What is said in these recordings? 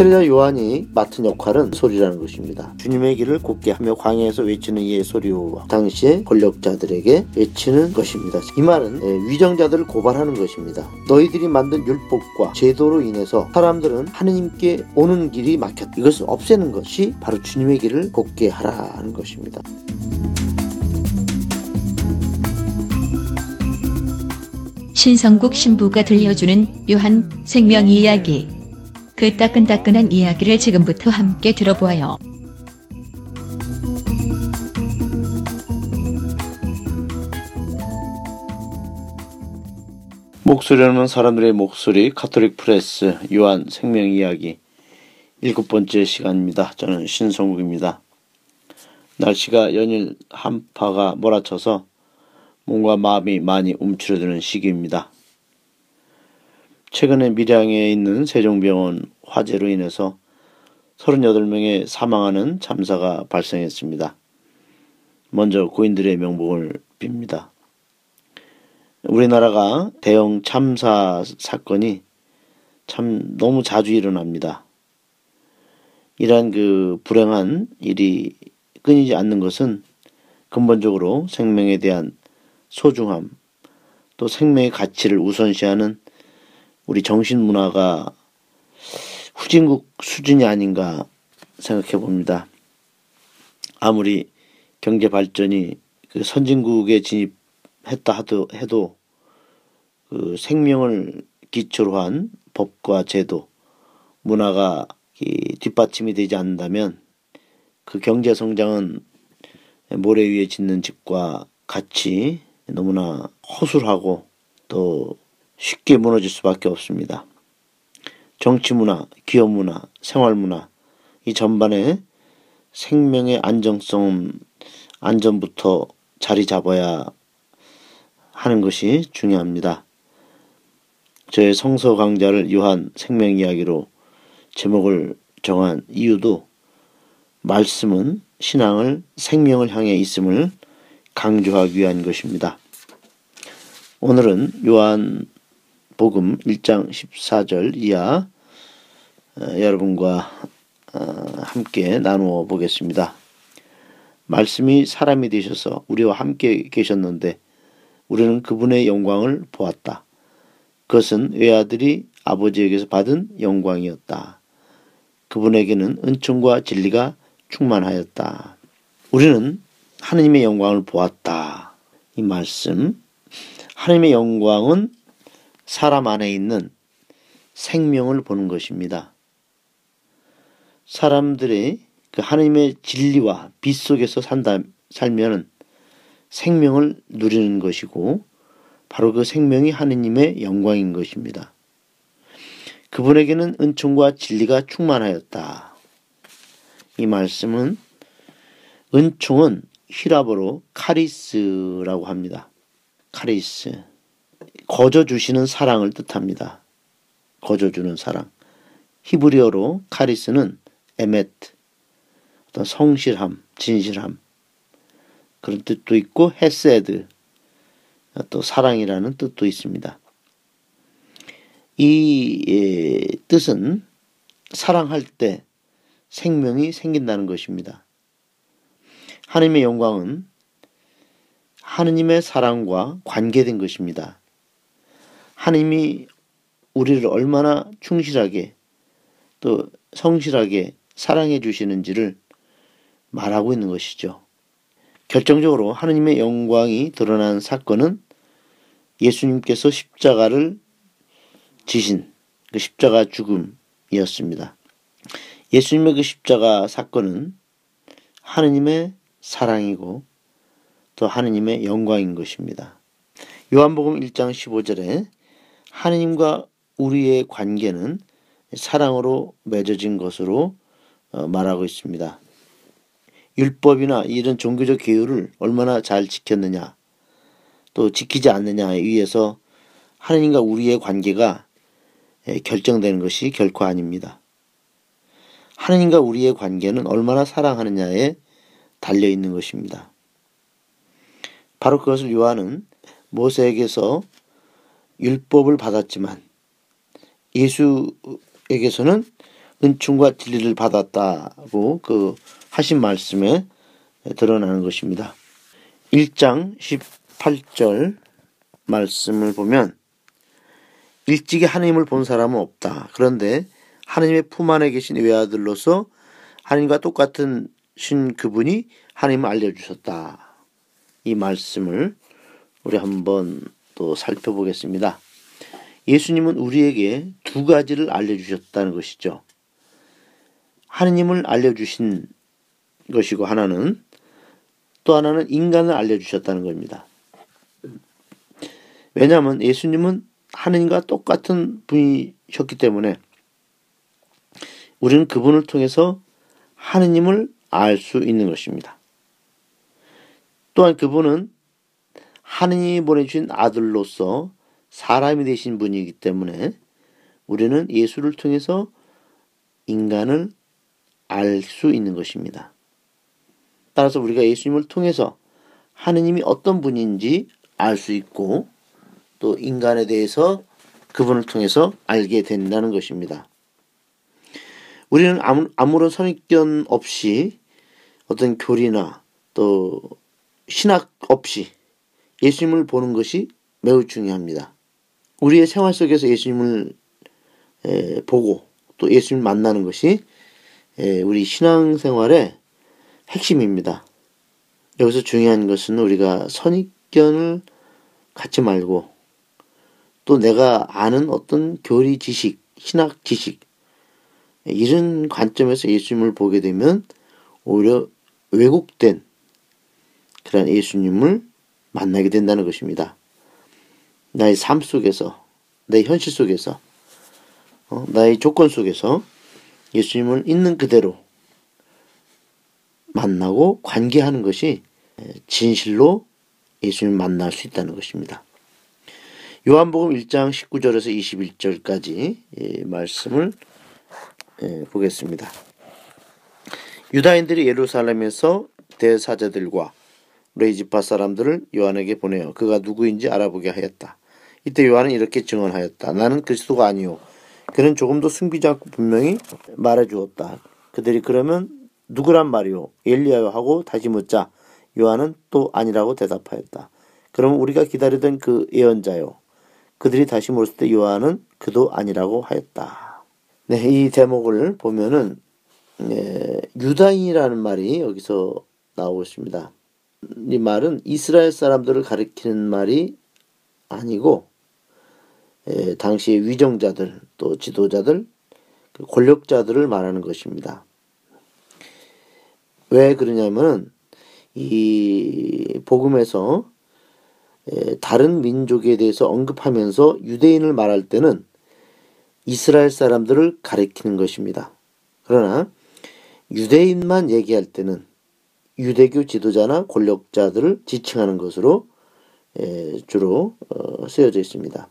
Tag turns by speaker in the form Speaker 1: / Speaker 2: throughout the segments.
Speaker 1: 세례자 요한이 맡은 역할은 소리라는 것입니다. 주님의 길을 곧게 하며 광야에서 외치는 이의 소리와 당시의 권력자들에게 외치는 것입니다. 이 말은 예, 위정자들을 고발하는 것입니다. 너희들이 만든 율법과 제도로 인해서 사람들은 하느님께 오는 길이 막혔다. 이것을 없애는 것이 바로 주님의 길을 곧게 하라는 것입니다.
Speaker 2: 신성국 신부가 들려주는 요한 생명 이야기. 그 따끈따끈한 이야기를 지금부터 함께 들어보아요.
Speaker 1: 목소리 없는 사람들의 목소리 카톨릭 프레스 요한 생명 이야기 일곱 번째 시간입니다. 저는 신성국입니다. 날씨가 연일 한파가 몰아쳐서 몸과 마음이 많이 움츠러드는 시기입니다. 최근에 밀양에 있는 세종병원 화재로 인해서 38명의 사망하는 참사가 발생했습니다. 먼저 고인들의 명복을 빕니다. 우리나라가 대형 참사 사건이 참 너무 자주 일어납니다. 이러한 그 불행한 일이 끊이지 않는 것은 근본적으로 생명에 대한 소중함, 또 생명의 가치를 우선시하는 우리 정신 문화가 후진국 수준이 아닌가 생각해 봅니다. 아무리 경제 발전이 그 선진국에 진입했다 하도 해도 그 생명을 기초로 한 법과 제도, 문화가 뒷받침이 되지 않는다면 그 경제 성장은 모래 위에 짓는 집과 같이 너무나 허술하고 또 쉽게 무너질 수밖에 없습니다. 정치 문화, 기업 문화, 생활 문화 이 전반에 생명의 안정성 안전부터 자리 잡아야 하는 것이 중요합니다. 저의 성서 강좌를 요한 생명 이야기로 제목을 정한 이유도 말씀은 신앙을 생명을 향해 있음을 강조하기 위한 것입니다. 오늘은 요한 복음 1장 14절 이하 어, 여러분과 어, 함께 나누어 보겠습니다. 말씀이 사람이 되셔서 우리와 함께 계셨는데 우리는 그분의 영광을 보았다. 그것은 외아들이 아버지에게서 받은 영광이었다. 그분에게는 은총과 진리가 충만하였다. 우리는 하느님의 영광을 보았다. 이 말씀. 하느님의 영광은 사람 안에 있는 생명을 보는 것입니다. 사람들의 그 하느님의 진리와 빛 속에서 산다, 살면 생명을 누리는 것이고 바로 그 생명이 하느님의 영광인 것입니다. 그분에게는 은총과 진리가 충만하였다. 이 말씀은 은총은 히라보로 카리스라고 합니다. 카리스. 거저 주시는 사랑을 뜻합니다. 거저 주는 사랑. 히브리어로 카리스는 에메트, 어떤 성실함, 진실함 그런 뜻도 있고 헤세드 또 사랑이라는 뜻도 있습니다. 이 예, 뜻은 사랑할 때 생명이 생긴다는 것입니다. 하나님의 영광은 하느님의 사랑과 관계된 것입니다. 하나님이 우리를 얼마나 충실하게 또 성실하게 사랑해 주시는지를 말하고 있는 것이죠. 결정적으로 하느님의 영광이 드러난 사건은 예수님께서 십자가를 지신 그 십자가 죽음이었습니다. 예수님의 그 십자가 사건은 하느님의 사랑이고 또 하느님의 영광인 것입니다. 요한복음 1장 15절에 하느님과 우리의 관계는 사랑으로 맺어진 것으로 어, 말하고 있습니다. 율법이나 이런 종교적 계율을 얼마나 잘 지켰느냐, 또 지키지 않느냐에 의해서 하느님과 우리의 관계가 결정되는 것이 결코 아닙니다. 하느님과 우리의 관계는 얼마나 사랑하느냐에 달려 있는 것입니다. 바로 그것을 요한은 모세에게서 율법을 받았지만 예수에게서는 은총과 진리를 받았다고 그 하신 말씀에 드러나는 것입니다. 1장 18절 말씀을 보면 일찍이 하나님을 본 사람은 없다. 그런데 하나님의 품 안에 계신 외아들로서 하나님과 똑같은 신 그분이 하나님을 알려주셨다. 이 말씀을 우리 한번 또 살펴보겠습니다. 예수님은 우리에게 두 가지를 알려주셨다는 것이죠. 하느님을 알려주신 것이고 하나는 또 하나는 인간을 알려주셨다는 겁니다. 왜냐하면 예수님은 하느님과 똑같은 분이셨기 때문에 우리는 그분을 통해서 하느님을 알 수 있는 것입니다. 또한 그분은 하느님이 보내주신 아들로서 사람이 되신 분이기 때문에 우리는 예수를 통해서 인간을 알 수 있는 것입니다. 따라서 우리가 예수님을 통해서 하느님이 어떤 분인지 알 수 있고 또 인간에 대해서 그분을 통해서 알게 된다는 것입니다. 우리는 아무런 선입견 없이 어떤 교리나 또 신학 없이 예수님을 보는 것이 매우 중요합니다. 우리의 생활 속에서 예수님을 보고 또 예수님 만나는 것이 우리 신앙생활의 핵심입니다. 여기서 중요한 것은 우리가 선입견을 갖지 말고 또 내가 아는 어떤 교리 지식, 신학 지식 이런 관점에서 예수님을 보게 되면 오히려 왜곡된 그런 예수님을 만나게 된다는 것입니다. 나의 삶 속에서, 내 현실 속에서, 어, 나의 조건 속에서 예수님을 있는 그대로 만나고 관계하는 것이 진실로 예수님을 만날 수 있다는 것입니다. 요한복음 1장 19절에서 21절까지 말씀을 보겠습니다. 유다인들이 예루살렘에서 대사제들과 레이지파 사람들을 요한에게 보내어 그가 누구인지 알아보게 하였다. 이때 요한은 이렇게 증언하였다. 나는 그리스도가 아니요. 그는 조금도 숨기지 않고 분명히 말해 주었다. 그들이 그러면 누구란 말이오? 엘리야요 하고 다시 묻자 요한은 또 아니라고 대답하였다. 그러면 우리가 기다리던 그 예언자요. 그들이 다시 물었을 때 요한은 그도 아니라고 하였다. 네, 이 대목을 보면은 예, 유다인이라는 말이 여기서 나오고 있습니다. 이 말은 이스라엘 사람들을 가리키는 말이 아니고 에, 당시의 위정자들 또 지도자들 그 권력자들을 말하는 것입니다. 왜 그러냐면은 이 복음에서 에, 다른 민족에 대해서 언급하면서 유대인을 말할 때는 이스라엘 사람들을 가리키는 것입니다. 그러나 유대인만 얘기할 때는 유대교 지도자나 권력자들을 지칭하는 것으로 주로 어, 쓰여져 있습니다.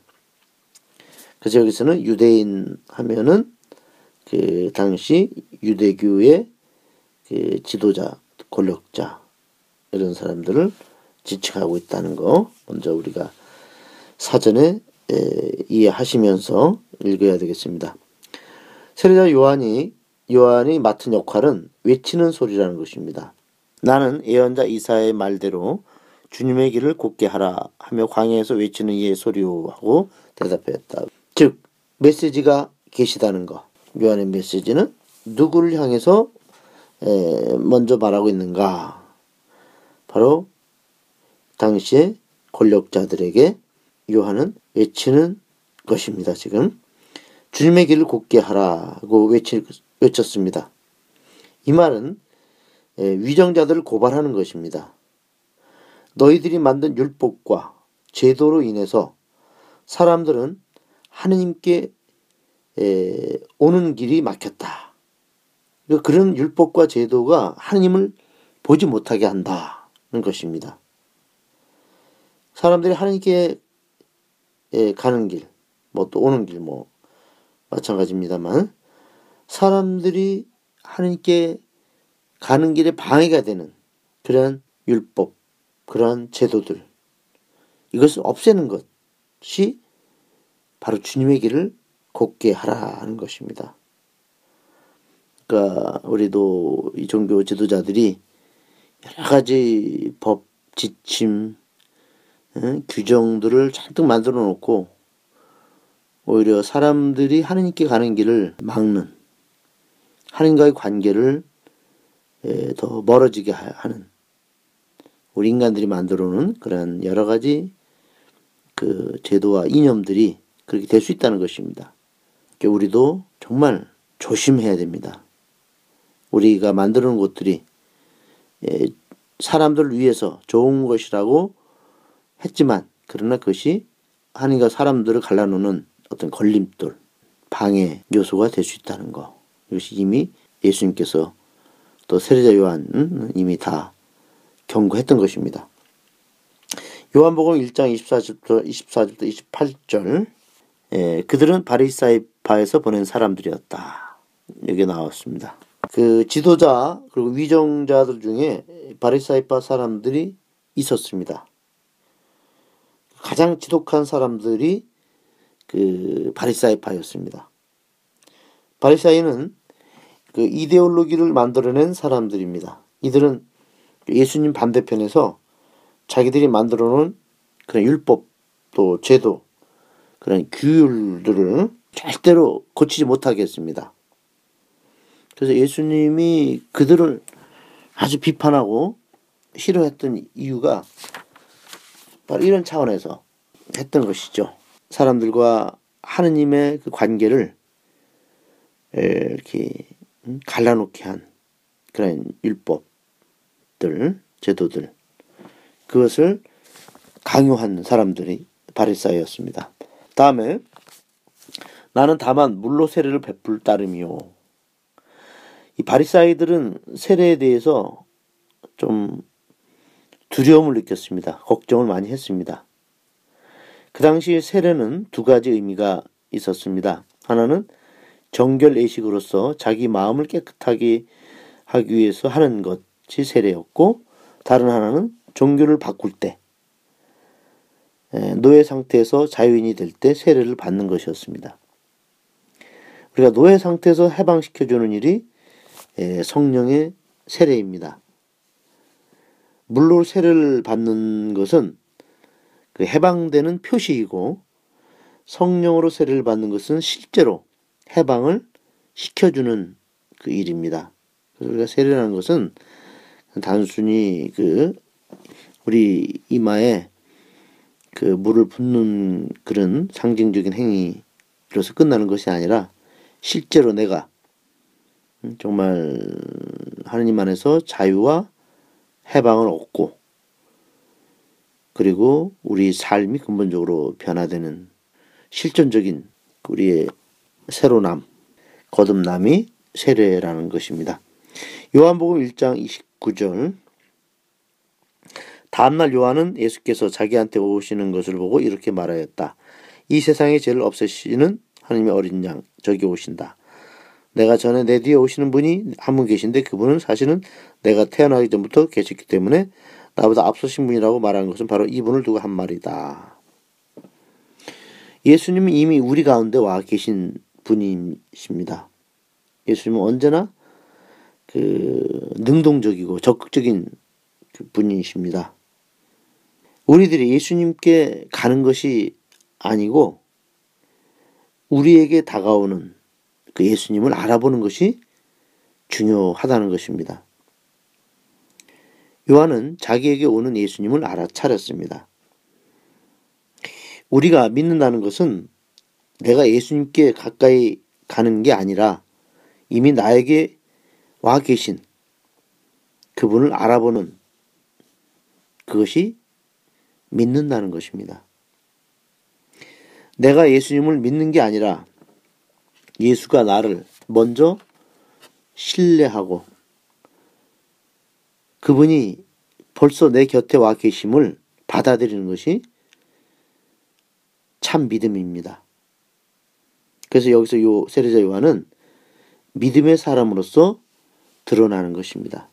Speaker 1: 그래서 여기서는 유대인 하면은 그 당시 유대교의 그 지도자, 권력자 이런 사람들을 지칭하고 있다는 거 먼저 우리가 사전에 이해하시면서 읽어야 되겠습니다. 세례자 요한이 요한이 맡은 역할은 외치는 소리라는 것입니다. 나는 예언자 이사의 말대로 주님의 길을 곧게 하라 하며 광야에서 외치는 이의 소리요 하고 대답했다. 즉 메시지가 계시다는 것. 요한의 메시지는 누구를 향해서 먼저 말하고 있는가? 바로 당시의 권력자들에게 요한은 외치는 것입니다. 지금 주님의 길을 곧게 하라고 외치, 외쳤습니다. 이 말은 위정자들을 고발하는 것입니다. 너희들이 만든 율법과 제도로 인해서 사람들은 하느님께 오는 길이 막혔다. 그런 율법과 제도가 하느님을 보지 못하게 한다는 것입니다. 사람들이 하느님께 가는 길, 뭐 또 오는 길, 뭐 마찬가지입니다만 사람들이 하느님께 가는 길에 방해가 되는 그런 율법, 그런 제도들, 이것을 없애는 것이 바로 주님의 길을 곱게 하라는 것입니다. 그러니까 우리도 이 종교 지도자들이 여러 가지 법 지침 응? 규정들을 잔뜩 만들어 놓고 오히려 사람들이 하느님께 가는 길을 막는 하느님과의 관계를 예, 더 멀어지게 하는 우리 인간들이 만들어 놓은 그런 여러 가지 그 제도와 이념들이 그렇게 될 수 있다는 것입니다. 그러니까 우리도 정말 조심해야 됩니다. 우리가 놓은 것들이 예, 사람들을 위해서 좋은 것이라고 했지만 그러나 그것이 하나님과 사람들을 갈라놓는 어떤 걸림돌, 방해 요소가 될 수 있다는 거. 이것이 이미 예수님께서 또 세례자 요한은 이미 다 경고했던 것입니다. 요한복음 1장 24절부터 24절부터 28절 예, 그들은 바리사이파에서 보낸 사람들이었다. 여기 나왔습니다. 그 지도자 그리고 위정자들 중에 바리사이파 사람들이 있었습니다. 가장 지독한 사람들이 그 바리사이파였습니다. 바리사이는 그 이데올로기를 만들어낸 사람들입니다. 이들은 예수님 반대편에서 자기들이 만들어 놓은 그런 율법 또 제도 그런 규율들을 절대로 고치지 못하게 했습니다. 그래서 예수님이 그들을 아주 비판하고 싫어했던 이유가 바로 이런 차원에서 했던 것이죠. 사람들과 하느님의 그 관계를 이렇게 갈라놓게 한 그런 율법들, 제도들, 그것을 강요한 사람들이 바리사이였습니다. 다음에 나는 다만 물로 세례를 베풀 따름이요. 이 바리사이들은 세례에 대해서 좀 두려움을 느꼈습니다. 걱정을 많이 했습니다. 그 당시 세례는 두 가지 의미가 있었습니다. 하나는 정결 예식으로서 자기 마음을 깨끗하게 하기 위해서 하는 것이 세례였고 다른 하나는 종교를 바꿀 때 노예 상태에서 자유인이 될 때 세례를 받는 것이었습니다. 우리가 노예 상태에서 해방시켜주는 일이 성령의 세례입니다. 물로 세례를 받는 것은 그 해방되는 표시이고 성령으로 세례를 받는 것은 실제로 해방을 시켜주는 그 일입니다. 그래서 우리가 세례라는 것은 단순히 그 우리 이마에 그 물을 붓는 그런 상징적인 행위로서 끝나는 것이 아니라 실제로 내가 정말 하느님 안에서 자유와 해방을 얻고 그리고 우리 삶이 근본적으로 변화되는 실존적인 우리의 새로남, 거듭남이 세례라는 것입니다. 요한복음 1장 29절 다음날 요한은 예수께서 자기한테 오시는 것을 보고 이렇게 말하였다. 이 세상의 죄를 없애시는 하나님의 어린 양 저기 오신다. 내가 전에 내 뒤에 오시는 분이 한 분 계신데 그분은 사실은 내가 태어나기 전부터 계셨기 때문에 나보다 앞서신 분이라고 말하는 것은 바로 이분을 두고 한 말이다. 예수님은 이미 우리 가운데 와 계신 분이십니다. 예수님은 언제나 그 능동적이고 적극적인 그 분이십니다. 우리들이 예수님께 가는 것이 아니고 우리에게 다가오는 그 예수님을 알아보는 것이 중요하다는 것입니다. 요한은 자기에게 오는 예수님을 알아차렸습니다. 우리가 믿는다는 것은 내가 예수님께 가까이 가는 게 아니라 이미 나에게 와 계신 그분을 알아보는 그것이 믿는다는 것입니다. 내가 예수님을 믿는 게 아니라 예수가 나를 먼저 신뢰하고 그분이 벌써 내 곁에 와 계심을 받아들이는 것이 참 믿음입니다. 그래서 여기서 요 세례자 요한은 믿음의 사람으로서 드러나는 것입니다.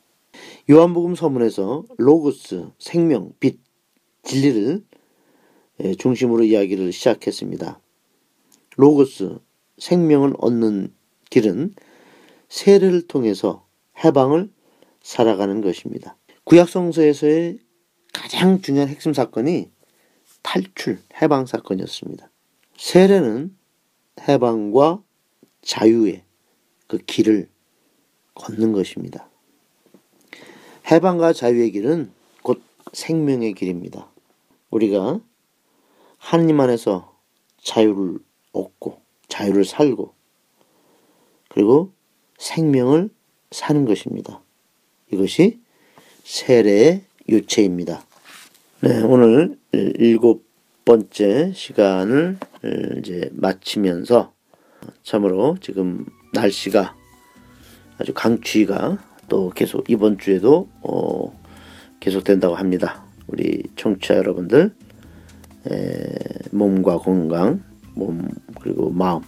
Speaker 1: 요한복음 서문에서 로고스, 생명, 빛, 진리를 예, 중심으로 이야기를 시작했습니다. 로고스, 생명을 얻는 길은 세례를 통해서 해방을 살아가는 것입니다. 구약 성서에서의 가장 중요한 핵심 사건이 탈출, 해방 사건이었습니다. 세례는 해방과 자유의 그 길을 걷는 것입니다. 해방과 자유의 길은 곧 생명의 길입니다. 우리가 하느님 안에서 자유를 얻고 자유를 살고 그리고 생명을 사는 것입니다. 이것이 세례의 유체입니다. 네, 오늘 일곱 번째 시간을 이제 마치면서 참으로 지금 날씨가 아주 강추위가 또 계속 이번 주에도 어 계속 된다고 합니다. 우리 청취자 여러분들 에, 몸과 건강, 몸 그리고 마음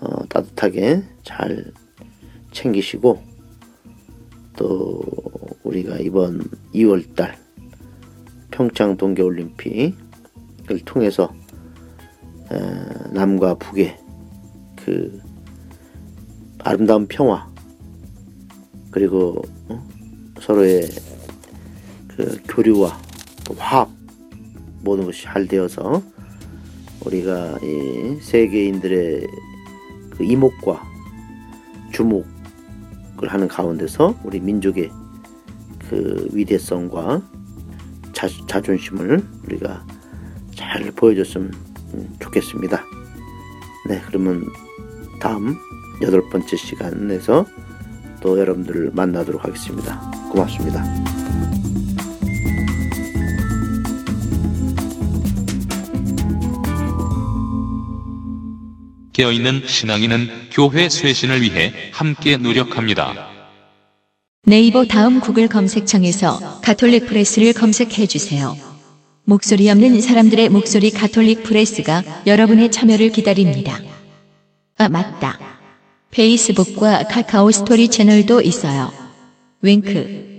Speaker 1: 어, 따뜻하게 잘 챙기시고 또 우리가 이번 2월달 평창 동계올림픽 을 통해서 에, 남과 북의 그 아름다운 평화 그리고 어? 서로의 그 교류와 또 화합 모든 것이 잘 되어서 우리가 이 세계인들의 그 이목과 주목을 하는 가운데서 우리 민족의 그 위대성과 자, 자존심을 우리가 잘 보여줬으면 좋겠습니다. 네, 그러면 다음 여덟 번째 시간에서 또 여러분들을 만나도록 하겠습니다. 고맙습니다.
Speaker 3: 깨어있는 신앙인은 교회 쇄신을 위해 함께 노력합니다.
Speaker 2: 네이버 다음 구글 검색창에서 가톨릭 프레스를 검색해 주세요. 목소리 없는 사람들의 목소리 가톨릭 프레스가 여러분의 참여를 기다립니다. 아, 맞다. 페이스북과 카카오 스토리 채널도 있어요. 윙크.